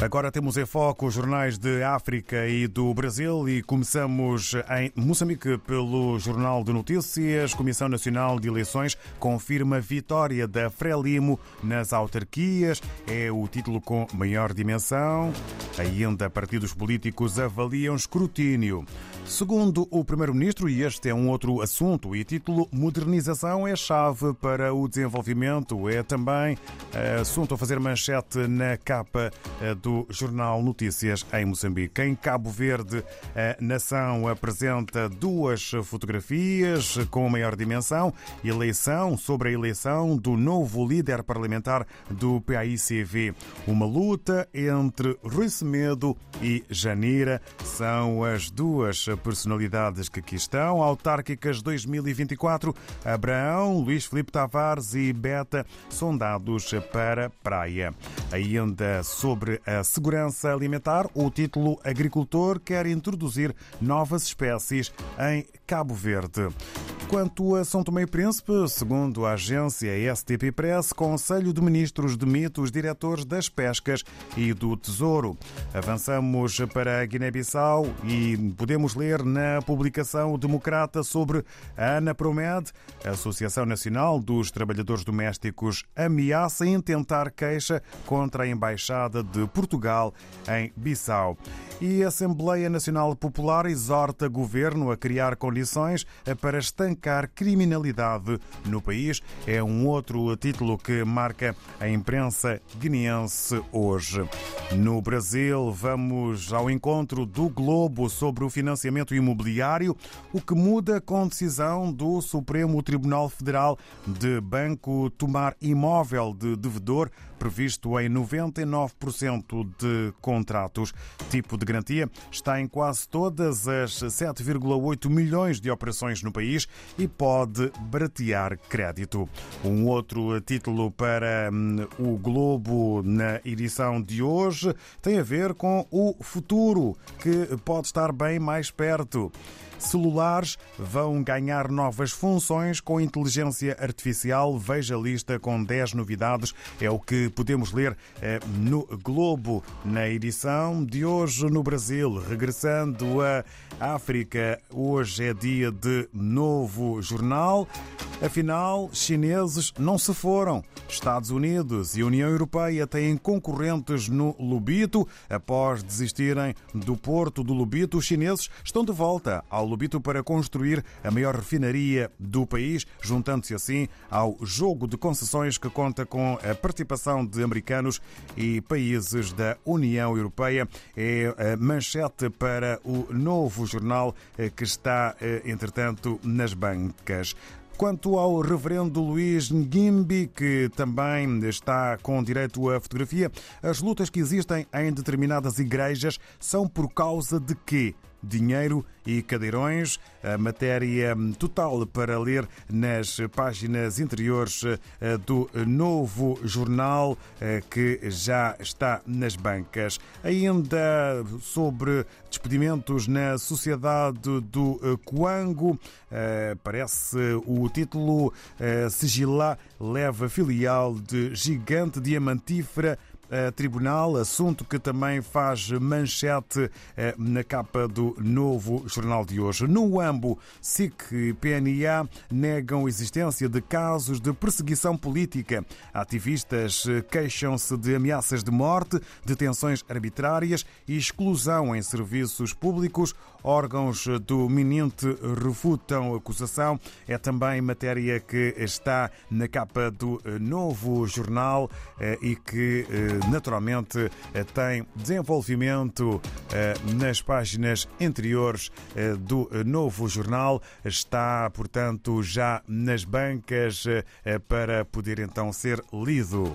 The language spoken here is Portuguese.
Agora temos em foco os jornais de África e do Brasil e começamos em Moçambique pelo Jornal de Notícias. Comissão Nacional de Eleições confirma vitória da Frelimo nas autarquias. É o título com maior dimensão. Ainda partidos políticos avaliam escrutínio. Segundo o Primeiro-Ministro, e este é um outro assunto, e título Modernização é chave para o desenvolvimento. É também assunto a fazer manchete na capa do Jornal Notícias em Moçambique. Em Cabo Verde, a nação apresenta duas fotografias com maior dimensão. Eleição sobre a eleição do novo líder parlamentar do PAICV. Uma luta entre Rui Semedo e Janira são as duas personalidades que aqui estão. Autárquicas 2024, Abraão, Luís Filipe Tavares e Beta são dados para Praia. Ainda sobre a segurança alimentar, o título Agricultor quer introduzir novas espécies em Cabo Verde. Quanto a São Tomé e Príncipe, segundo a agência STP Press, Conselho de Ministros demite os diretores das pescas e do Tesouro. Avançamos para Guiné-Bissau e podemos ler na publicação democrata sobre a Ana Promed, a Associação Nacional dos Trabalhadores Domésticos ameaça intentar queixa contra a Embaixada de Portugal em Bissau. E a Assembleia Nacional Popular exorta governo a criar condições para estancar criminalidade no país. É um outro título que marca a imprensa guineense hoje. No Brasil, vamos ao encontro do Globo sobre o financiamento imobiliário, o que muda com decisão do Supremo Tribunal Federal de banco tomar imóvel de devedor previsto em 99% de contratos. Tipo de garantia está em quase todas as 7,8 milhões de operações no país e pode baratear crédito. Um outro título para hum, o Globo na edição de hoje tem a ver com o futuro, que pode estar bem mais perto celulares vão ganhar novas funções com inteligência artificial. Veja a lista com 10 novidades. É o que podemos ler eh, no Globo na edição de hoje no Brasil. Regressando à África, hoje é dia de novo jornal. Afinal, chineses não se foram. Estados Unidos e União Europeia têm concorrentes no Lubito. Após desistirem do porto do Lubito, os chineses estão de volta ao Lubito para construir a maior refinaria do país, juntando-se assim ao jogo de concessões que conta com a participação de americanos e países da União Europeia. É a manchete para o novo jornal eh, que está, eh, entretanto, nas bancas. Quanto ao reverendo Luís Nguimbi, que também está com direito à fotografia, as lutas que existem em determinadas igrejas são por causa de quê? Dinheiro e cadeirões. A matéria total para ler nas páginas interiores eh, do novo jornal eh, que já está nas bancas. Ainda sobre despedimentos na sociedade do eh, Coango, parece o título Sigilá leva filial de gigante diamantífera Tribunal, assunto que também faz manchete eh, na capa do novo jornal de hoje. No AMBO, SIC e PNA negam a existência de casos de perseguição política. Ativistas eh, queixam-se de ameaças de morte, detenções arbitrárias e exclusão em serviços públicos. Órgãos do Mininte refutam a acusação. É também matéria que está na capa do eh, novo jornal e que naturalmente eh, tem desenvolvimento eh, nas páginas anteriores eh, do novo jornal. Está, portanto, já nas bancas para poder então ser lido.